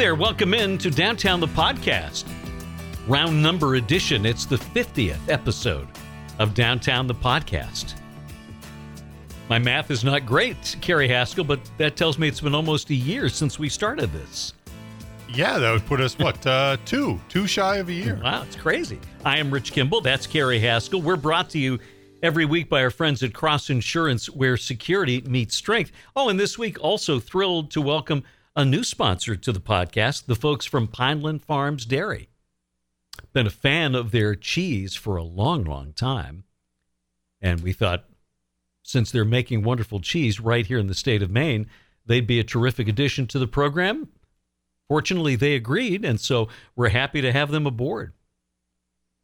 there. Welcome in to Downtown the Podcast. Round number edition. It's the 50th episode of Downtown the Podcast. My math is not great, Kerry Haskell, but that tells me it's been almost a year since we started this. Yeah, that would put us, what, uh, two, two shy of a year. Wow, it's crazy. I am Rich Kimball. That's Kerry Haskell. We're brought to you every week by our friends at Cross Insurance, where security meets strength. Oh, and this week, also thrilled to welcome a new sponsor to the podcast, the folks from Pineland Farms Dairy. Been a fan of their cheese for a long, long time. And we thought, since they're making wonderful cheese right here in the state of Maine, they'd be a terrific addition to the program. Fortunately, they agreed, and so we're happy to have them aboard.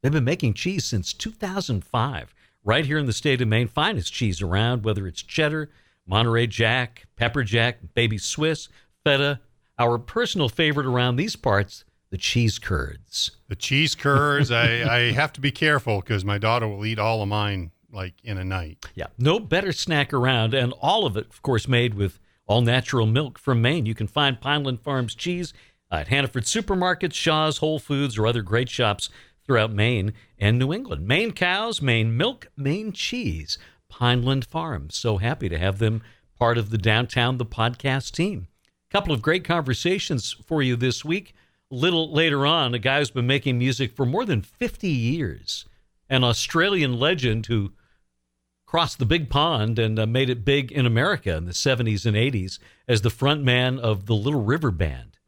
They've been making cheese since 2005, right here in the state of Maine. Finest cheese around, whether it's cheddar, Monterey Jack, Pepper Jack, Baby Swiss, feta, our personal favorite around these parts, the cheese curds. The cheese curds, I, I have to be careful because my daughter will eat all of mine like in a night. Yeah, no better snack around, and all of it, of course, made with all natural milk from Maine. You can find Pineland Farms cheese at Hannaford supermarkets, Shaw's, Whole Foods, or other great shops throughout Maine and New England. Maine cows, Maine milk, Maine cheese. Pineland Farms. So happy to have them part of the Downtown the podcast team. Couple of great conversations for you this week. A little later on, a guy who's been making music for more than 50 years, an Australian legend who crossed the big pond and uh, made it big in America in the 70s and 80s as the front man of the Little River Band,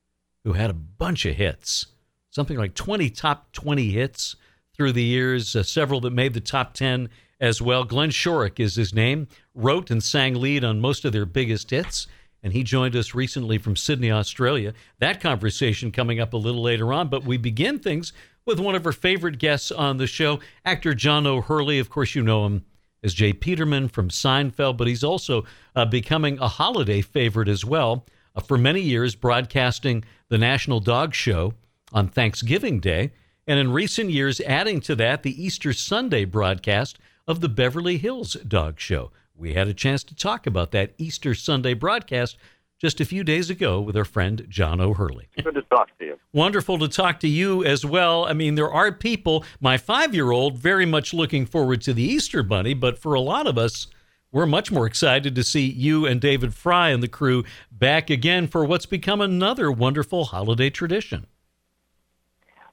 who had a bunch of hits, something like 20 top 20 hits through the years, uh, several that made the top 10 as well. Glenn Shorrock is his name, wrote and sang lead on most of their biggest hits. And he joined us recently from Sydney, Australia. That conversation coming up a little later on. But we begin things with one of our favorite guests on the show, actor John O'Hurley. Of course, you know him as J. Peterman from Seinfeld, but he's also uh, becoming a holiday favorite as well. Uh, for many years, broadcasting the National Dog Show on Thanksgiving Day, and in recent years, adding to that the Easter Sunday broadcast of the Beverly Hills Dog Show. We had a chance to talk about that Easter Sunday broadcast just a few days ago with our friend John O'Hurley. Good to talk to you. Wonderful to talk to you as well. I mean, there are people, my five year old, very much looking forward to the Easter Bunny, but for a lot of us, we're much more excited to see you and David Frei and the crew back again for what's become another wonderful holiday tradition.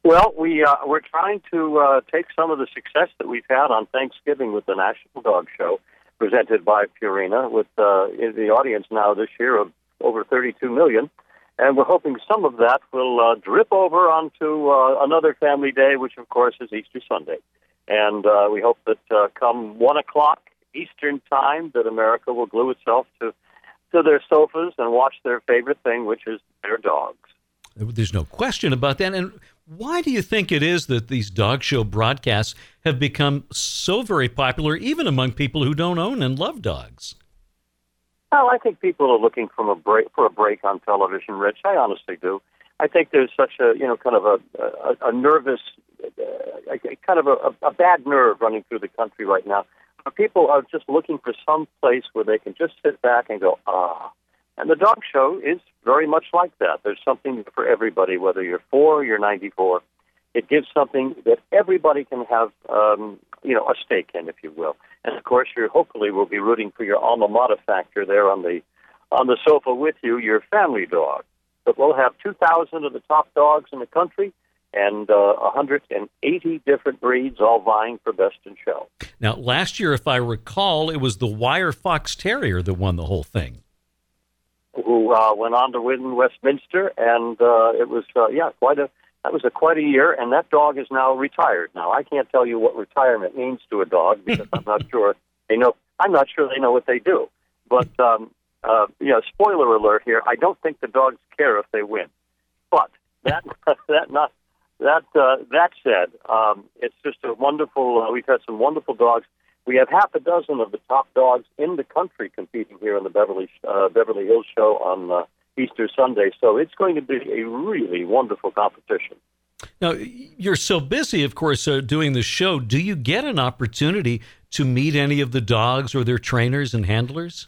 Well, we uh, we're trying to uh, take some of the success that we've had on Thanksgiving with the National Dog Show, presented by Purina, with uh, the audience now this year of over 32 million. And we're hoping some of that will uh, drip over onto uh, another family day, which of course is Easter Sunday. And uh, we hope that uh, come one o'clock Eastern time, that America will glue itself to to their sofas and watch their favorite thing, which is their dogs. There's no question about that. And why do you think it is that these dog show broadcasts have become so very popular, even among people who don't own and love dogs? Well, I think people are looking from a break for a break on television, Rich. I honestly do. I think there's such a you know kind of a a, a nervous, uh, kind of a, a bad nerve running through the country right now. People are just looking for some place where they can just sit back and go ah. And the dog show is very much like that. There's something for everybody, whether you're four or you're 94. It gives something that everybody can have, um, you know, a stake in, if you will. And of course, you hopefully will be rooting for your alma mater factor there on the on the sofa with you, your family dog. But we'll have 2,000 of the top dogs in the country and uh, 180 different breeds all vying for best in show. Now, last year, if I recall, it was the Wire Fox Terrier that won the whole thing. Who uh, went on to win Westminster, and uh, it was uh, yeah quite a that was a quite a year, and that dog is now retired. Now I can't tell you what retirement means to a dog because I'm not sure they know. I'm not sure they know what they do. But um, uh, you know, spoiler alert here. I don't think the dogs care if they win. But that that not that uh, that said, um, it's just a wonderful. Uh, we've had some wonderful dogs. We have half a dozen of the top dogs in the country competing here in the Beverly uh, Beverly Hills show on uh, Easter Sunday. So it's going to be a really wonderful competition. Now, you're so busy, of course, uh, doing the show. Do you get an opportunity to meet any of the dogs or their trainers and handlers?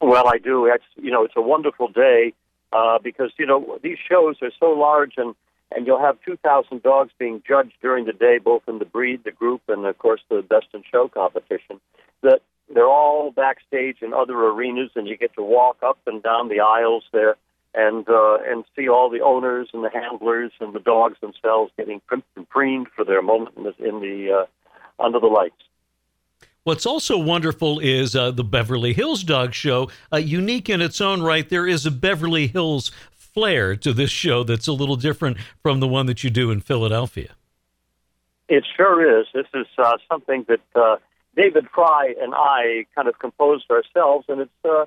Well, I do. It's you know, it's a wonderful day uh, because you know these shows are so large and and you'll have 2,000 dogs being judged during the day, both in the breed, the group, and of course the best in show competition. That they're all backstage in other arenas, and you get to walk up and down the aisles there and uh, and see all the owners and the handlers and the dogs themselves getting primped and preened for their moment in the, in the uh, under the lights. What's also wonderful is uh, the Beverly Hills Dog Show. Uh, unique in its own right, there is a Beverly Hills flair to this show that's a little different from the one that you do in Philadelphia. It sure is. This is uh, something that uh, David Frei and I kind of composed ourselves, and it's uh,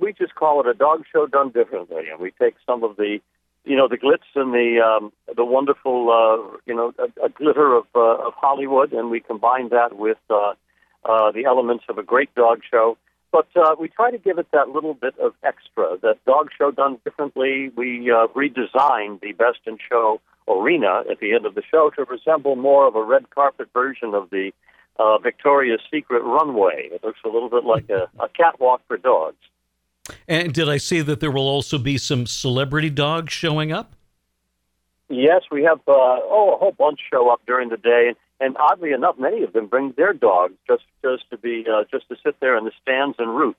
we just call it a dog show done differently. And we take some of the, you know, the glitz and the um, the wonderful, uh, you know, a, a glitter of uh, of Hollywood, and we combine that with uh, uh, the elements of a great dog show. But uh, we try to give it that little bit of extra. That dog show done differently. We uh, redesigned the Best in Show arena at the end of the show to resemble more of a red carpet version of the uh, Victoria's Secret runway. It looks a little bit like a, a catwalk for dogs. And did I see that there will also be some celebrity dogs showing up? Yes, we have uh, oh a whole bunch show up during the day, and oddly enough, many of them bring their dogs just just to be uh, just to sit there in the stands and root,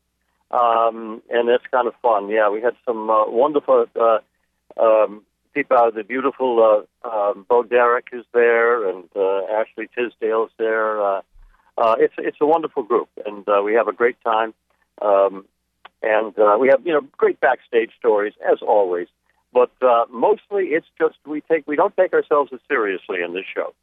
um, and it's kind of fun. Yeah, we had some uh, wonderful uh, um, people. Uh, the beautiful uh, um, Bo Derek is there, and uh, Ashley Tisdale is there. Uh, uh, it's it's a wonderful group, and uh, we have a great time. Um, and uh, we have you know great backstage stories as always. But uh, mostly, it's just we take we don't take ourselves as seriously in this show.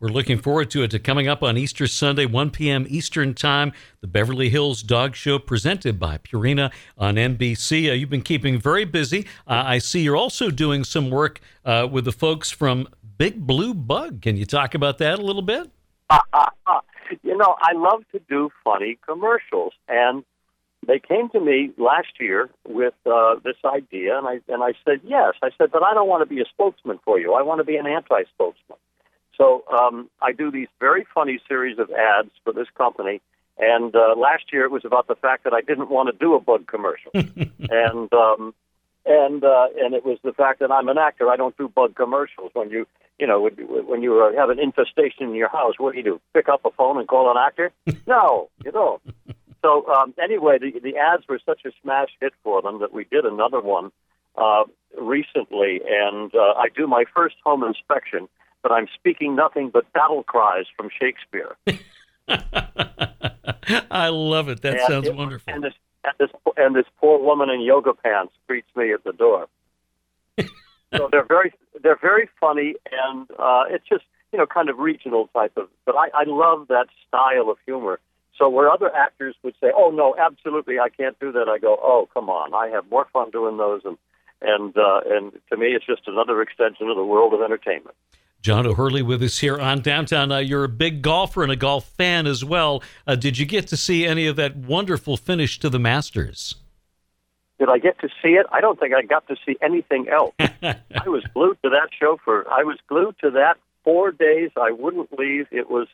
We're looking forward to it. To coming up on Easter Sunday, 1 p.m. Eastern Time, the Beverly Hills Dog Show presented by Purina on NBC. Uh, you've been keeping very busy. Uh, I see you're also doing some work uh, with the folks from Big Blue Bug. Can you talk about that a little bit? you know, I love to do funny commercials, and they came to me last year with uh, this idea, and I and I said yes. I said, but I don't want to be a spokesman for you. I want to be an anti-spokesman. So um, I do these very funny series of ads for this company. And uh, last year it was about the fact that I didn't want to do a bug commercial, and um, and uh, and it was the fact that I'm an actor. I don't do bug commercials. When you you know when, you uh, have an infestation in your house, what do you do? Pick up a phone and call an actor? no, you don't. So um, anyway, the the ads were such a smash hit for them that we did another one uh, recently, and uh, I do my first home inspection, but I'm speaking nothing but battle cries from Shakespeare. I love it. That and sounds it, wonderful. And this, and this and this poor woman in yoga pants greets me at the door. so they're very they're very funny, and uh, it's just you know kind of regional type of. But I, I love that style of humor so where other actors would say, "Oh no, absolutely, I can't do that," I go, "Oh come on, I have more fun doing those." And and uh, and to me, it's just another extension of the world of entertainment. John O'Hurley with us here on Downtown. Uh, you're a big golfer and a golf fan as well. Uh, did you get to see any of that wonderful finish to the Masters? Did I get to see it? I don't think I got to see anything else. I was glued to that show for. I was glued to that four days. I wouldn't leave. It was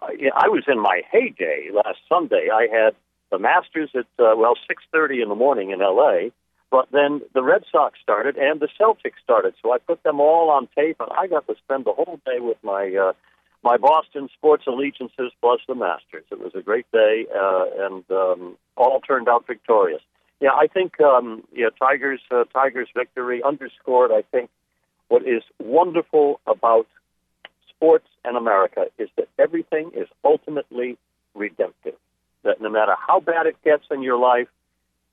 I was in my heyday last Sunday. I had the Masters at uh, well 6:30 in the morning in L.A. But then the Red Sox started and the Celtics started, so I put them all on tape, and I got to spend the whole day with my uh, my Boston sports allegiances plus the Masters. It was a great day, uh, and um, all turned out victorious. Yeah, I think um, yeah, Tigers uh, Tigers victory underscored. I think what is wonderful about sports and America is that everything is ultimately redemptive. That no matter how bad it gets in your life,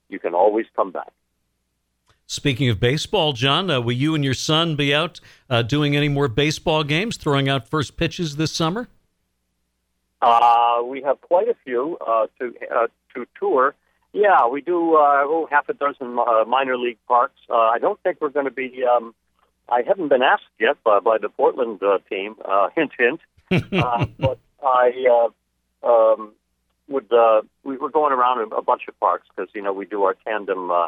you can always come back. Speaking of baseball, John, uh, will you and your son be out uh, doing any more baseball games, throwing out first pitches this summer? Uh, we have quite a few uh, to uh, to tour. Yeah, we do uh, oh, half a dozen minor league parks. I don't think we're going to be um, I haven't been asked yet by, by the Portland uh, team. Uh, hint, hint. uh, but I uh, um, would. Uh, we were going around a bunch of parks because you know we do our tandem, uh,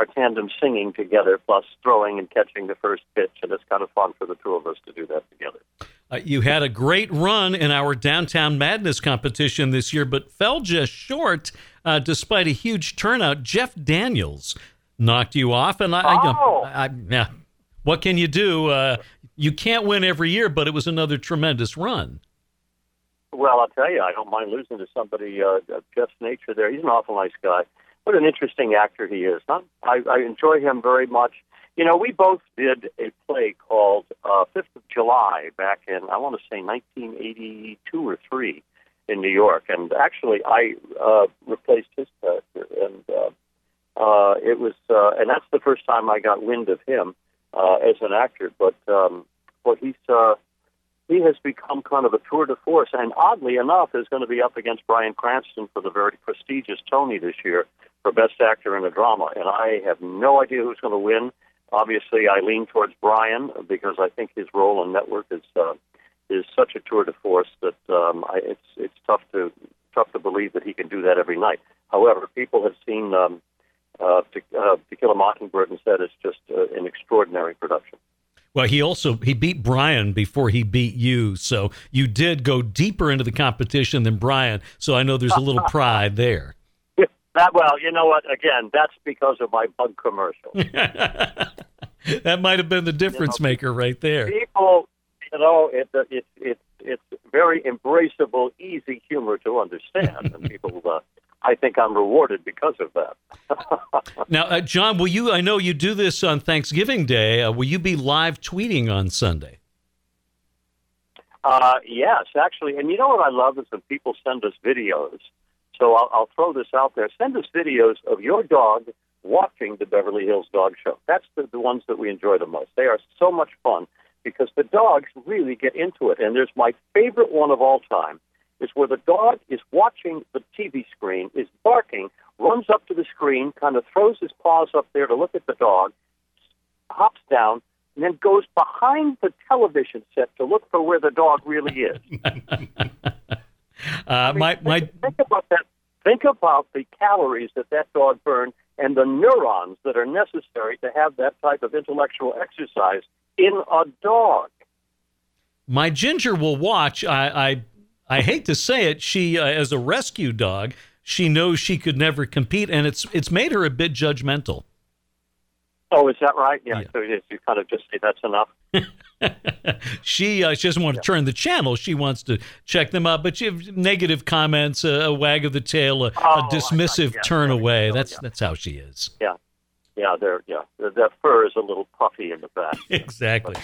our tandem singing together, plus throwing and catching the first pitch, and it's kind of fun for the two of us to do that together. Uh, you had a great run in our Downtown Madness competition this year, but fell just short uh, despite a huge turnout. Jeff Daniels knocked you off, and I, Oh. I, I yeah. What can you do? Uh, you can't win every year, but it was another tremendous run. Well, I'll tell you, I don't mind losing to somebody. Uh, uh, Jeff Nature there. He's an awful nice guy. What an interesting actor he is. Huh? I, I enjoy him very much. You know, we both did a play called uh, Fifth of July back in I want to say 1982 or three in New York, and actually I uh, replaced his character, and uh, uh, it was, uh, and that's the first time I got wind of him uh, as an actor. But um, what he's uh, he has become kind of a tour de force, and oddly enough, is going to be up against Bryan Cranston for the very prestigious Tony this year for Best Actor in a Drama, and I have no idea who's going to win. Obviously, I lean towards Bryan because I think his role in Network is uh, is such a tour de force that um, I, it's it's tough to tough to believe that he can do that every night. However, people have seen um, uh, to, uh, To Kill a Mockingbird and said it's just uh, an extraordinary production. Well, he also he beat Bryan before he beat you, so you did go deeper into the competition than Bryan. So I know there's a little pride there. That well, you know what? Again, that's because of my bug commercial. that might have been the difference You know, maker right there. People, you know, it, it, it, it's very embraceable, easy humor to understand, and people, uh, I think, I'm rewarded because of that. Now, uh, John, will you? I know you do this on Thanksgiving Day. Uh, will you be live tweeting on Sunday? uh, yes, actually, and you know what I love is when people send us videos. So I'll, I'll throw this out there. Send us videos of your dog watching the Beverly Hills Dog Show. That's the, the ones that we enjoy the most. They are so much fun because the dogs really get into it. And there's my favorite one of all time is where the dog is watching the TV screen, is barking, runs up to the screen, kind of throws his paws up there to look at the dog, hops down, and then goes behind the television set to look for where the dog really is. Uh, my think, my think about that. Think about the calories that that dog burned and the neurons that are necessary to have that type of intellectual exercise in a dog. my ginger will watch. I I, I hate to say it. She uh, as a rescue dog, she knows she could never compete, and it's it's made her a bit judgmental. Oh, is that right? Yeah. Yeah. So you you kind of just say that's enough. she uh, she doesn't want to turn the channel. She wants to check them out. But she have negative comments, uh, a wag of the tail, a, Oh, a dismissive yeah, turn away. That's yeah. that's how she is. Yeah. Yeah. There. Yeah. The, the fur is a little puffy in the back. Exactly.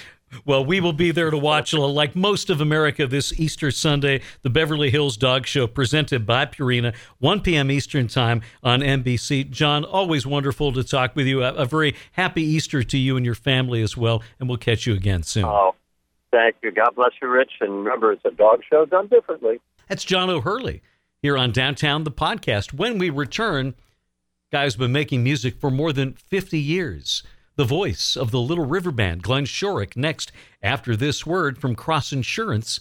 Well, we will be there to watch, uh, like most of America, this Easter Sunday, the Beverly Hills Dog Show, presented by Purina, 1 p.m. Eastern Time on NBC. John, always wonderful to talk with you. A, a very happy Easter to you and your family as well, and we'll catch you again soon. Oh, thank you. God bless you, Rich. And remember, it's a dog show done differently. That's John O'Hurley here on Downtown the Podcast. When we return, guy's been making music for more than 50 years. The voice of the Little River Band, Glenn Shorrock, next after this word from Cross Insurance,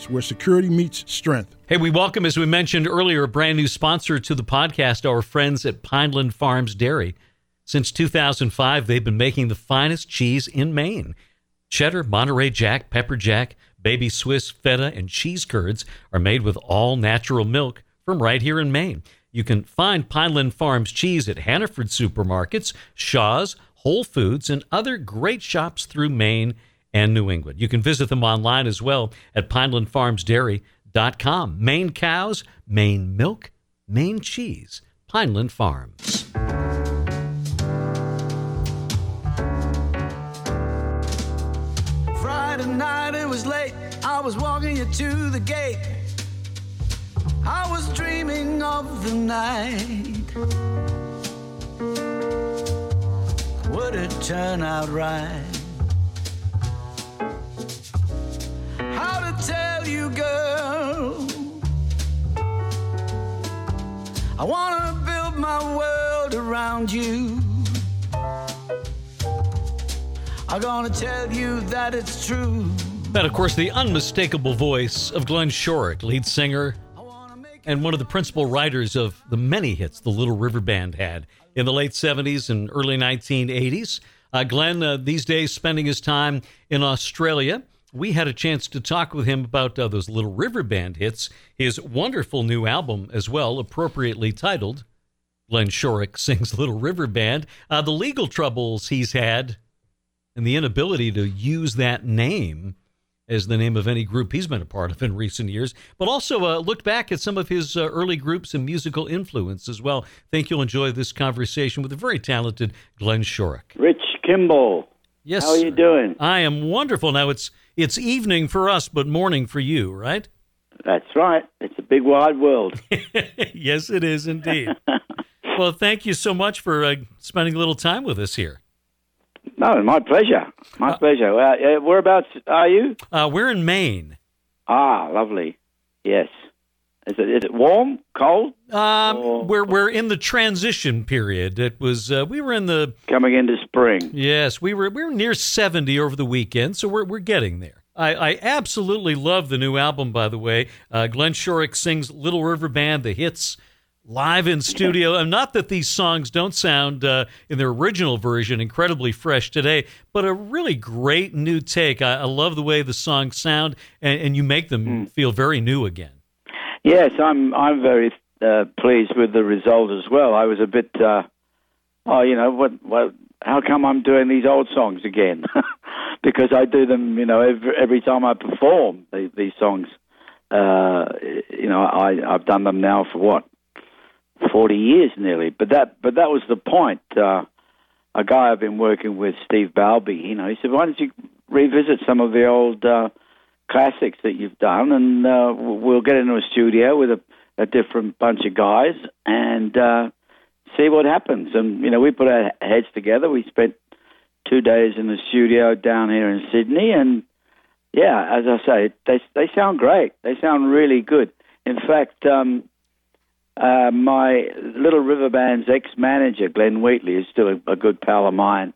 where security meets strength. Hey, we welcome, as we mentioned earlier, a brand new sponsor to the podcast, our friends at Pineland Farms Dairy. Since 2005, they've been making the finest cheese in Maine. Cheddar, Monterey Jack, Pepper Jack, Baby Swiss, Feta, and cheese curds are made with all natural milk from right here in Maine. You can find Pineland Farms cheese at Hannaford supermarkets, Shaw's, Whole Foods, and other great shops through Maine and New England. You can visit them online as well at pinelandfarmsdairy.com. Maine cows, Maine milk, Maine cheese, Pineland Farms. Friday night, it was late. I was walking you to the gate. I was dreaming of the night. Would it turn out right? How to tell you, girl? I wanna build my world around you. I'm gonna tell you that it's true. And of course, the unmistakable voice of Glenn Shorrock, lead singer and one of the principal writers of the many hits the Little River Band had in the late 70s and early 1980s. Uh, Glenn, uh, these days, spending his time in Australia. We had a chance to talk with him about uh, those Little River Band hits, his wonderful new album as well, appropriately titled Glenn Shorrock Sings Little River Band. Uh, the legal troubles he's had and the inability to use that name as the name of any group he's been a part of in recent years, but also uh, looked back at some of his uh, early groups and musical influence as well. Think you'll enjoy this conversation with the very talented Glenn Shorrock. Rich Kimball. Yes. How are you doing? I am wonderful. Now it's it's evening for us, but morning for you, right? That's right. It's a big wide world. yes, it is indeed. well, thank you so much for uh, spending a little time with us here. No, my pleasure. My uh, pleasure. Uh, whereabouts are you? Uh, we're in Maine. Ah, lovely. Yes. Is it, is it warm, cold? Um, we're we're in the transition period. It was uh, we were in the coming into spring. Yes, we were we were near seventy over the weekend, so we're we're getting there. I, I absolutely love the new album. By the way, uh, Glenn Shorrock sings "Little River Band," the hits live in studio. and not that these songs don't sound uh, in their original version incredibly fresh today, but a really great new take. I, I love the way the songs sound, and, and you make them mm. feel very new again. Yes, I'm. I'm very uh, pleased with the result as well. I was a bit, uh, oh, you know, what, what? How come I'm doing these old songs again? because I do them, you know, every, every time I perform these, these songs. Uh, you know, I, I've done them now for what 40 years nearly. But that, but that was the point. Uh, a guy I've been working with, Steve Balby, you know, he said, why don't you revisit some of the old uh, classics that you've done, and uh, we'll get into a studio with a, a different bunch of guys and uh, see what happens. And you know, we put our heads together. We spent two days in the studio down here in Sydney, and yeah, as I say, they they sound great. They sound really good. In fact, um, uh, my Little River Band's ex manager, Glenn Wheatley, is still a, a, good pal of mine.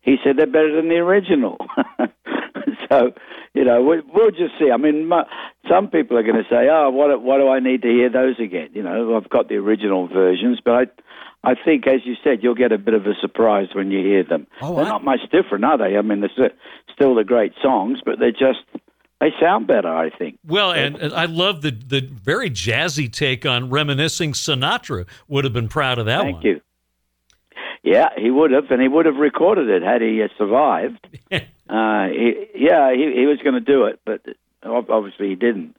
He said they're better than the original. so, you know, we, will just see. I mean, my, some people are going to say, "Oh, what, what do I need to hear those again?" You know, I've got the original versions, but I, I think, as you said, you'll get a bit of a surprise when you hear them. Oh, they're I... not much different, are they? I mean, they're still the great songs, but they're just they sound better, I think. Well, and, and, I love the the very jazzy take on reminiscing Sinatra. Would have been proud of that Thank one. You. Yeah, he would have, and he would have recorded it had he uh, survived. uh, he, yeah, he, he was going to do it, but obviously he didn't.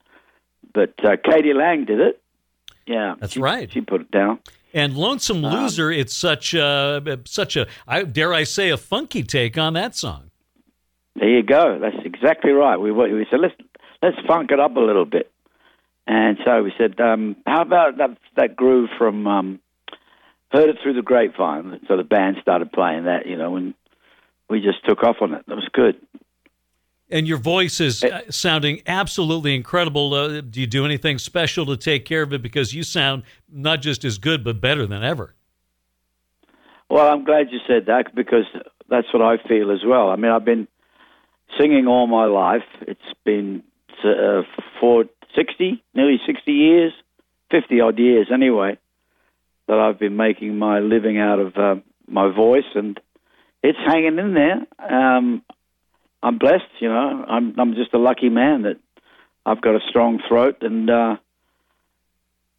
But uh, k.d. lang did it. Yeah, that's she, right. She put it down. And Lonesome um, Loser, it's such a such a I dare I say a funky take on that song. There you go. That's exactly right. We we said let's let's funk it up a little bit, and so we said, um, how about that that groove from um, "Heard It Through the Grapevine"? So the band started playing that, you know, and we just took off on it. That was good. And your voice is it, uh, sounding absolutely incredible. Uh, do you do anything special to take care of it? Because you sound not just as good, but better than ever. Well, I'm glad you said that because that's what I feel as well. I mean, I've been singing all my life. It's been uh, for 60, nearly 60 years, 50 odd years anyway, that I've been making my living out of uh, my voice, and it's hanging in there. Um, I'm blessed, you know. I'm I'm just a lucky man that I've got a strong throat and uh,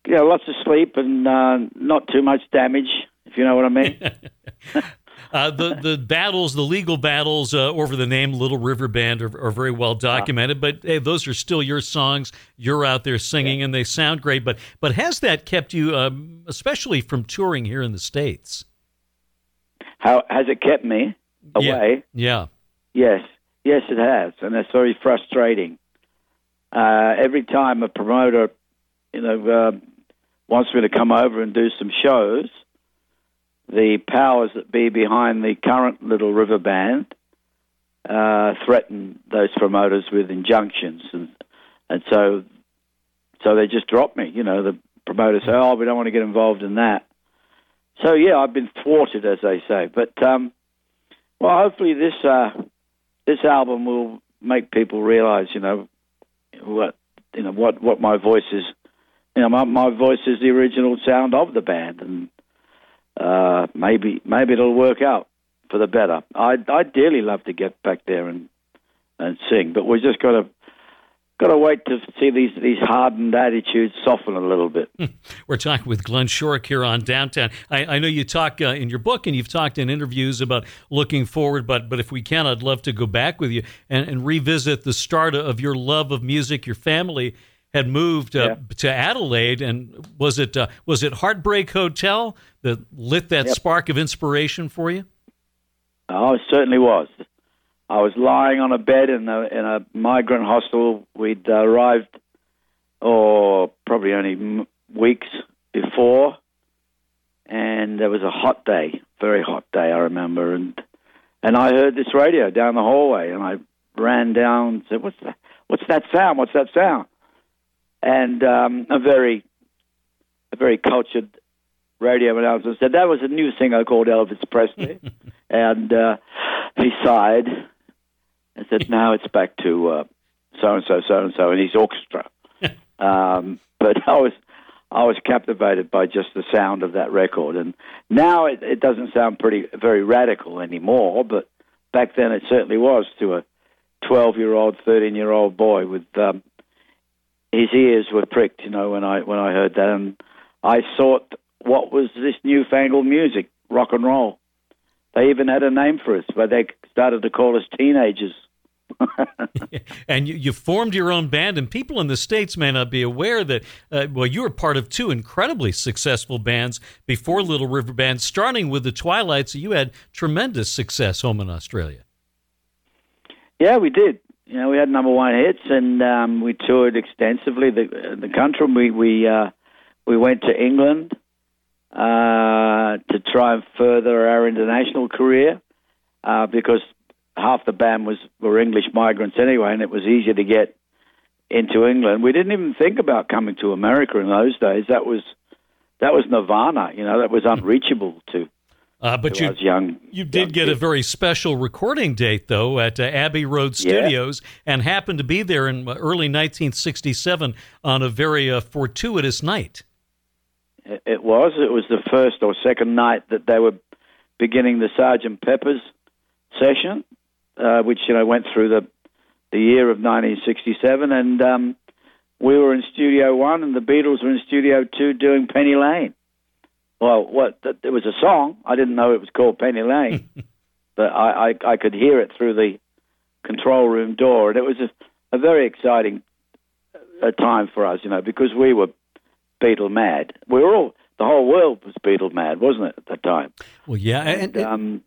you know lots of sleep and uh, not too much damage, if you know what I mean. Uh, the the battles, the legal battles uh, over the name Little River Band are, are very well documented. But hey, those are still your songs. You're out there singing, yeah. and they sound great. But but has that kept you, um, especially from touring here in the states? How has it kept me away? Yeah. yeah. Yes. Yes, it has, and it's very frustrating. Uh, every time a promoter, you know, uh, wants me to come over and do some shows, the powers that be behind the current Little River Band uh, threaten those promoters with injunctions, and and so so they just drop me. You know, the promoters say, "Oh, we don't want to get involved in that." So yeah, I've been thwarted, as they say. But um, well, hopefully this uh, this album will make people realize, you know, what you know what what my voice is. You know, my my voice is the original sound of the band, and uh, maybe maybe it'll work out for the better. I I dearly love to get back there and and sing, but we just got to got to wait to see these these hardened attitudes soften a little bit. We're talking with Glenn Shorrock here on Downtown. I, I know you talk uh, in your book and you've talked in interviews about looking forward, but but if we can, I'd love to go back with you and, and revisit the start of your love of music. Your family had moved uh, Yeah. to Adelaide, and was it uh, was it Heartbreak Hotel that lit that Yep. spark of inspiration for you? Oh, it certainly was. I was lying on a bed in a in a migrant hostel. We'd arrived, or probably only m- weeks before, and there was a hot day, very hot day. I remember, and and I heard this radio down the hallway, and I ran down and said, "What's that? What's that sound? What's that sound?" And um, a very a very cultured radio announcer said that was a new singer called Elvis Presley, and uh, he sighed and said, "Now it's back to so and so, so and so, and his orchestra." um, but I was I was captivated by just the sound of that record, and now it, it doesn't sound pretty very radical anymore, but back then it certainly was to a twelve-year-old, thirteen-year-old boy with. Um, his ears were pricked, you know, when I when I heard that, and I thought, what was this newfangled music, rock and roll? They even had a name for us, but they started to call us teenagers. and you, you formed your own band, and people in the states may not be aware that. Uh, well, you were part of two incredibly successful bands before Little River Band, starting with the Twilights. You had tremendous success home in Australia. Yeah, we did. You know, we had number one hits, and um, we toured extensively the the country. We we uh, we went to England uh, to try and further our international career uh, because half the band was were English migrants anyway, and it was easier to get into England. We didn't even think about coming to America in those days. That was that was nirvana. You know, that was unreachable to. Uh, but to you young. you did young get a very special recording date though at uh, Abbey Road Yeah. Studios, and happened to be there in early 1967 on a very uh, fortuitous night. It it was. It was the first or second night that they were beginning the Sergeant Pepper's session, uh, which you know went through the the year of 1967, and um, we were in Studio One, and the Beatles were in Studio Two doing Penny Lane. Well, what? th- There was a song. I didn't know it was called Penny Lane, but I, I I could hear it through the control room door, and it was a, a very exciting uh, time for us, you know, because we were Beatle mad. We were all the whole world was Beatle mad, wasn't it at the time? Well, yeah, and, and Um,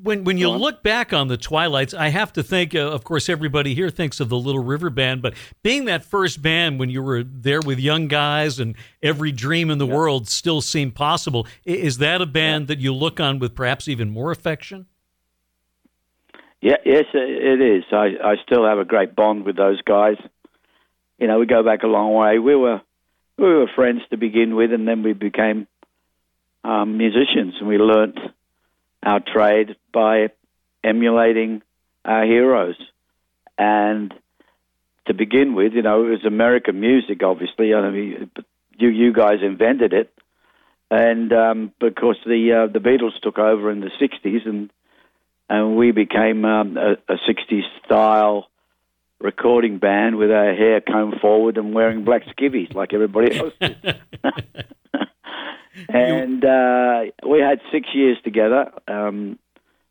when when you look back on the Twilights, I have to think. Uh, of course, everybody here thinks of the Little River Band, but being that first band when you were there with young guys and every dream in the world still seemed possible, is that a band that you look on with perhaps even more affection? Yeah, yes, it it is. I, I still have a great bond with those guys. You know, we go back a long way. We were we were friends to begin with, and then we became um, musicians, and we learnt our trade by emulating our heroes. And to begin with, you know, it was American music, obviously. I mean, you you guys invented it, and um, because the uh, the Beatles took over in the '60s, and and we became um, a, a 60s style recording band with our hair combed forward and wearing black skivvies like everybody else. and uh, we had six years together, um,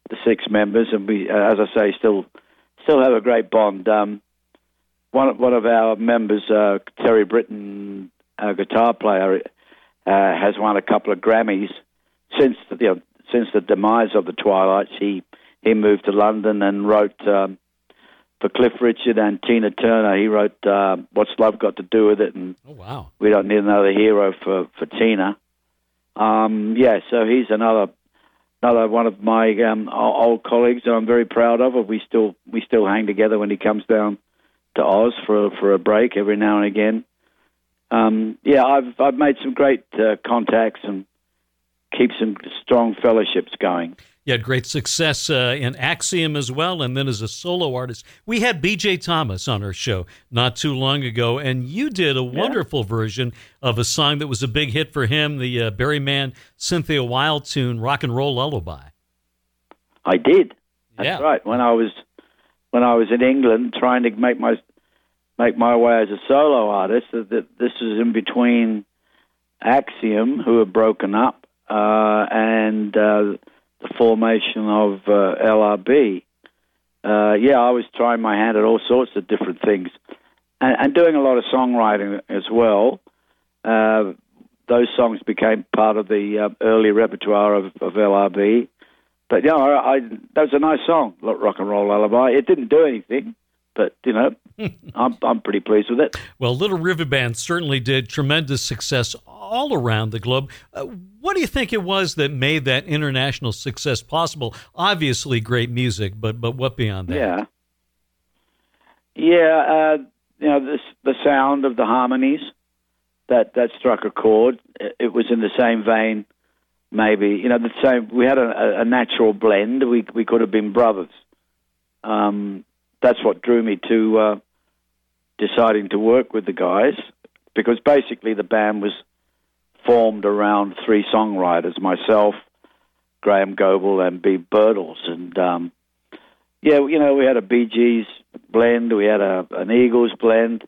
the six members, and we, uh, as I say, still still have a great bond. Um, one of- one of our members, uh, Terry Britten, our guitar player, uh, has won a couple of Grammys since the, you know, since the demise of the Twilights. He he moved to London and wrote um, for Cliff Richard and Tina Turner. He wrote uh, "What's Love Got to Do with It," and Oh wow! we don't need another hero for for Tina. Um, yeah, so he's another another one of my um, old colleagues that I'm very proud of. We still we still hang together when he comes down to Oz for for a break every now and again. Um, yeah, I've I've made some great uh, contacts and keep some strong fellowships going. You had great success uh, in Axiom as well, and then as a solo artist. We had B.J. Thomas on our show not too long ago, and you did a wonderful version of a song that was a big hit for him, the uh, Barry Mann Cynthia Weil tune, "Rock and Roll Lullaby." I did. That's Yeah. right. When I was when I was in England trying to make my make my way as a solo artist, that that this was in between Axiom, who had broken up, uh, and uh, the formation of uh, LRB. Uh, yeah, I was trying my hand at all sorts of different things, and, and doing a lot of songwriting as well. Uh, those songs became part of the uh, early repertoire of, of LRB. But yeah, I, I, that was a nice song, Rock and Roll Lullaby. It didn't do anything, but you know, I'm I'm pretty pleased with it. Well, Little River Band certainly did tremendous success all around the globe. Uh, what do you think it was that made that international success possible? Obviously, great music, but but what beyond that? Yeah, yeah. Uh, you know, this, the sound of the harmonies that that struck a chord. It, was in the same vein, maybe. You know, the same. We had a, a natural blend. We we could have been brothers. Um, that's what drew me to uh, deciding to work with the guys because basically the band was formed around three songwriters: myself, Graham Goble, and Beeb Birtles, and um, yeah, you know, we had a Gees blend, we had a an Eagles blend,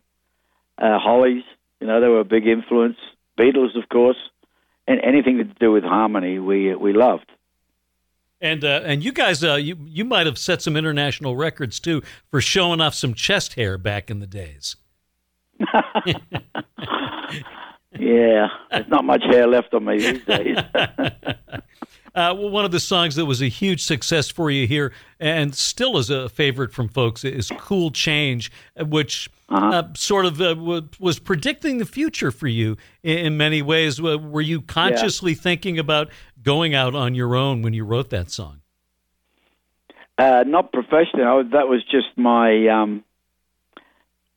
uh, Hollies. You know, they were a big influence. Beatles, of course, and anything to do with harmony, we we loved. And uh, and you guys, uh, you you might have set some international records too for showing off some chest hair back in the days. Yeah, there's not much hair left on me these days. Uh, well, one of the songs that was a huge success for you here, and still is a favorite from folks, is "Cool Change," which uh, sort of uh, w- was predicting the future for you in, in many ways. Were you consciously thinking about going out on your own when you wrote that song? Uh, not professionally. I that was just my um,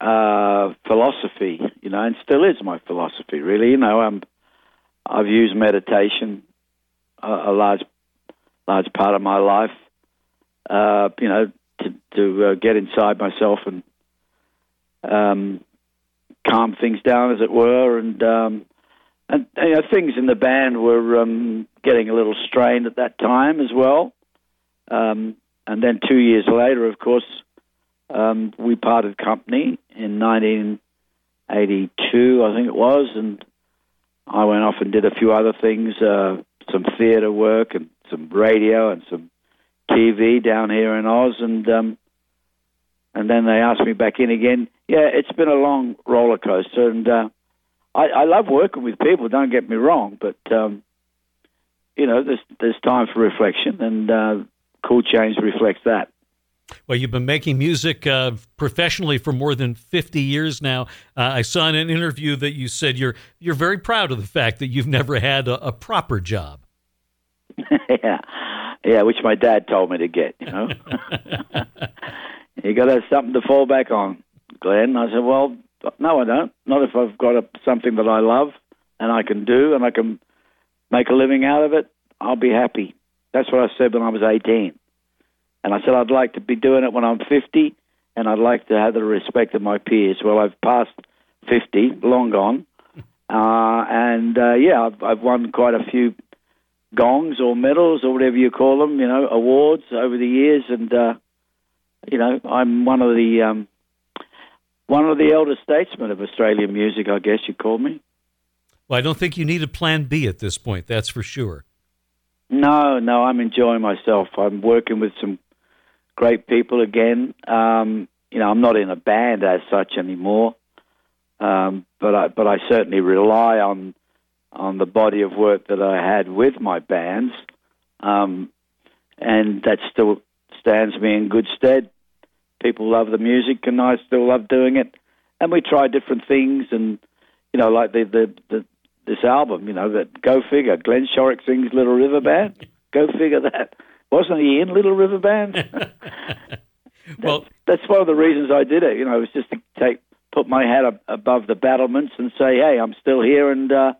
uh, philosophy, you know, and still is my philosophy. Really, you know, I'm, I've used meditation a, a large, large part of my life. Uh, you know, to to uh, get inside myself and um, calm things down, as it were, and um, and you know, things in the band were um, getting a little strained at that time as well. Um, and then two years later, of course, um, we parted company in 1982, I think it was, and I went off and did a few other things, uh, some theatre work and some radio and some TV down here in Oz, and um, and then they asked me back in again. Yeah, it's been a long roller coaster, and uh, I, I love working with people. Don't get me wrong, but um, you know, there's there's time for reflection, and uh, Cool Change reflects that. Well, you've been making music uh, professionally for more than 50 years now. Uh, I saw in an interview that you said you're you're very proud of the fact that you've never had a, a proper job. yeah, yeah, which my dad told me to get. You know, you got to have something to fall back on, Glenn. I said, well, no, I don't. Not if I've got a, something that I love and I can do and I can make a living out of it. I'll be happy. That's what I said when I was 18. And I said I'd like to be doing it when I'm 50, and I'd like to have the respect of my peers. Well, I've passed 50, long gone, uh, and uh, yeah, I've, I've won quite a few gongs or medals or whatever you call them, you know, awards over the years, and uh, you know, I'm one of the um, one of the elder statesmen of Australian music, I guess you call me. Well, I don't think you need a plan B at this point. That's for sure. No, no, I'm enjoying myself. I'm working with some great people again. Um, you know, I'm not in a band as such anymore, um, but I but I certainly rely on on the body of work that I had with my bands, um, and that still stands me in good stead. People love the music, and I still love doing it. And we try different things, and you know, like the the, the this album, you know, that go figure. Glenn Shorrock sings Little River Band. Go figure that. Wasn't he in Little River Band? Well, That's one of the reasons I did it. You know, it was just to take put my head up above the battlements and say, "Hey, I'm still here, and uh,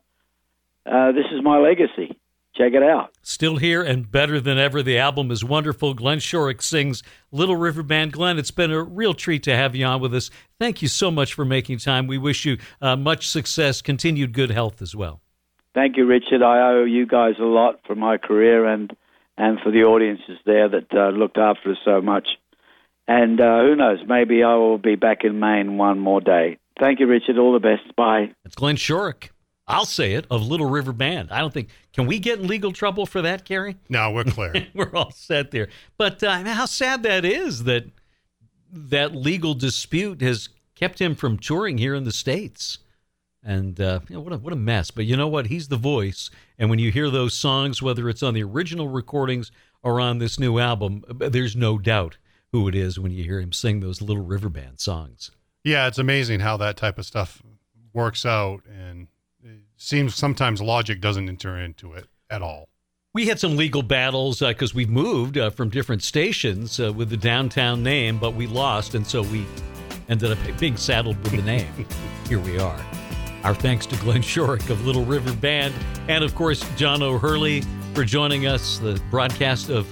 uh, this is my legacy." check it out. Still here and better than ever. The album is wonderful. Glenn Shorrock sings Little River Band. Glenn, it's been a real treat to have you on with us. Thank you so much for making time. We wish you uh, much success, continued good health as well. Thank you, Richard. I owe you guys a lot for my career and and for the audiences there that uh, looked after us so much. And uh, who knows, maybe I will be back in Maine one more day. Thank you, Richard. All the best. Bye. It's Glenn Shorrock. I'll say it of Little River Band. I don't think can we get in legal trouble for that, Gary? No, we're clear. we're all set there. But uh, how sad that is that that legal dispute has kept him from touring here in the states. And uh, you know, what a what a mess. But you know what? He's the voice, and when you hear those songs, whether it's on the original recordings or on this new album, there's no doubt who it is when you hear him sing those Little River Band songs. Yeah, it's amazing how that type of stuff works out, and it seems sometimes logic doesn't enter into it at all. We had some legal battles because uh, we've moved uh, from different stations uh, with the downtown name, but we lost, and so we ended up being saddled with the name. Here we are. Our thanks to Glenn Shorrock of Little River Band, and of course, John O'Hurley for joining us. The broadcast of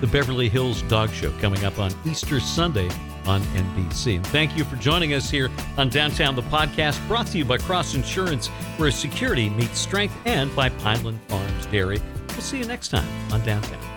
the Beverly Hills Dog Show coming up on Easter Sunday on NBC. And thank you for joining us here on Downtown the Podcast, brought to you by Cross Insurance, where security meets strength, and by Pineland Farms Dairy. We'll see you next time on Downtown.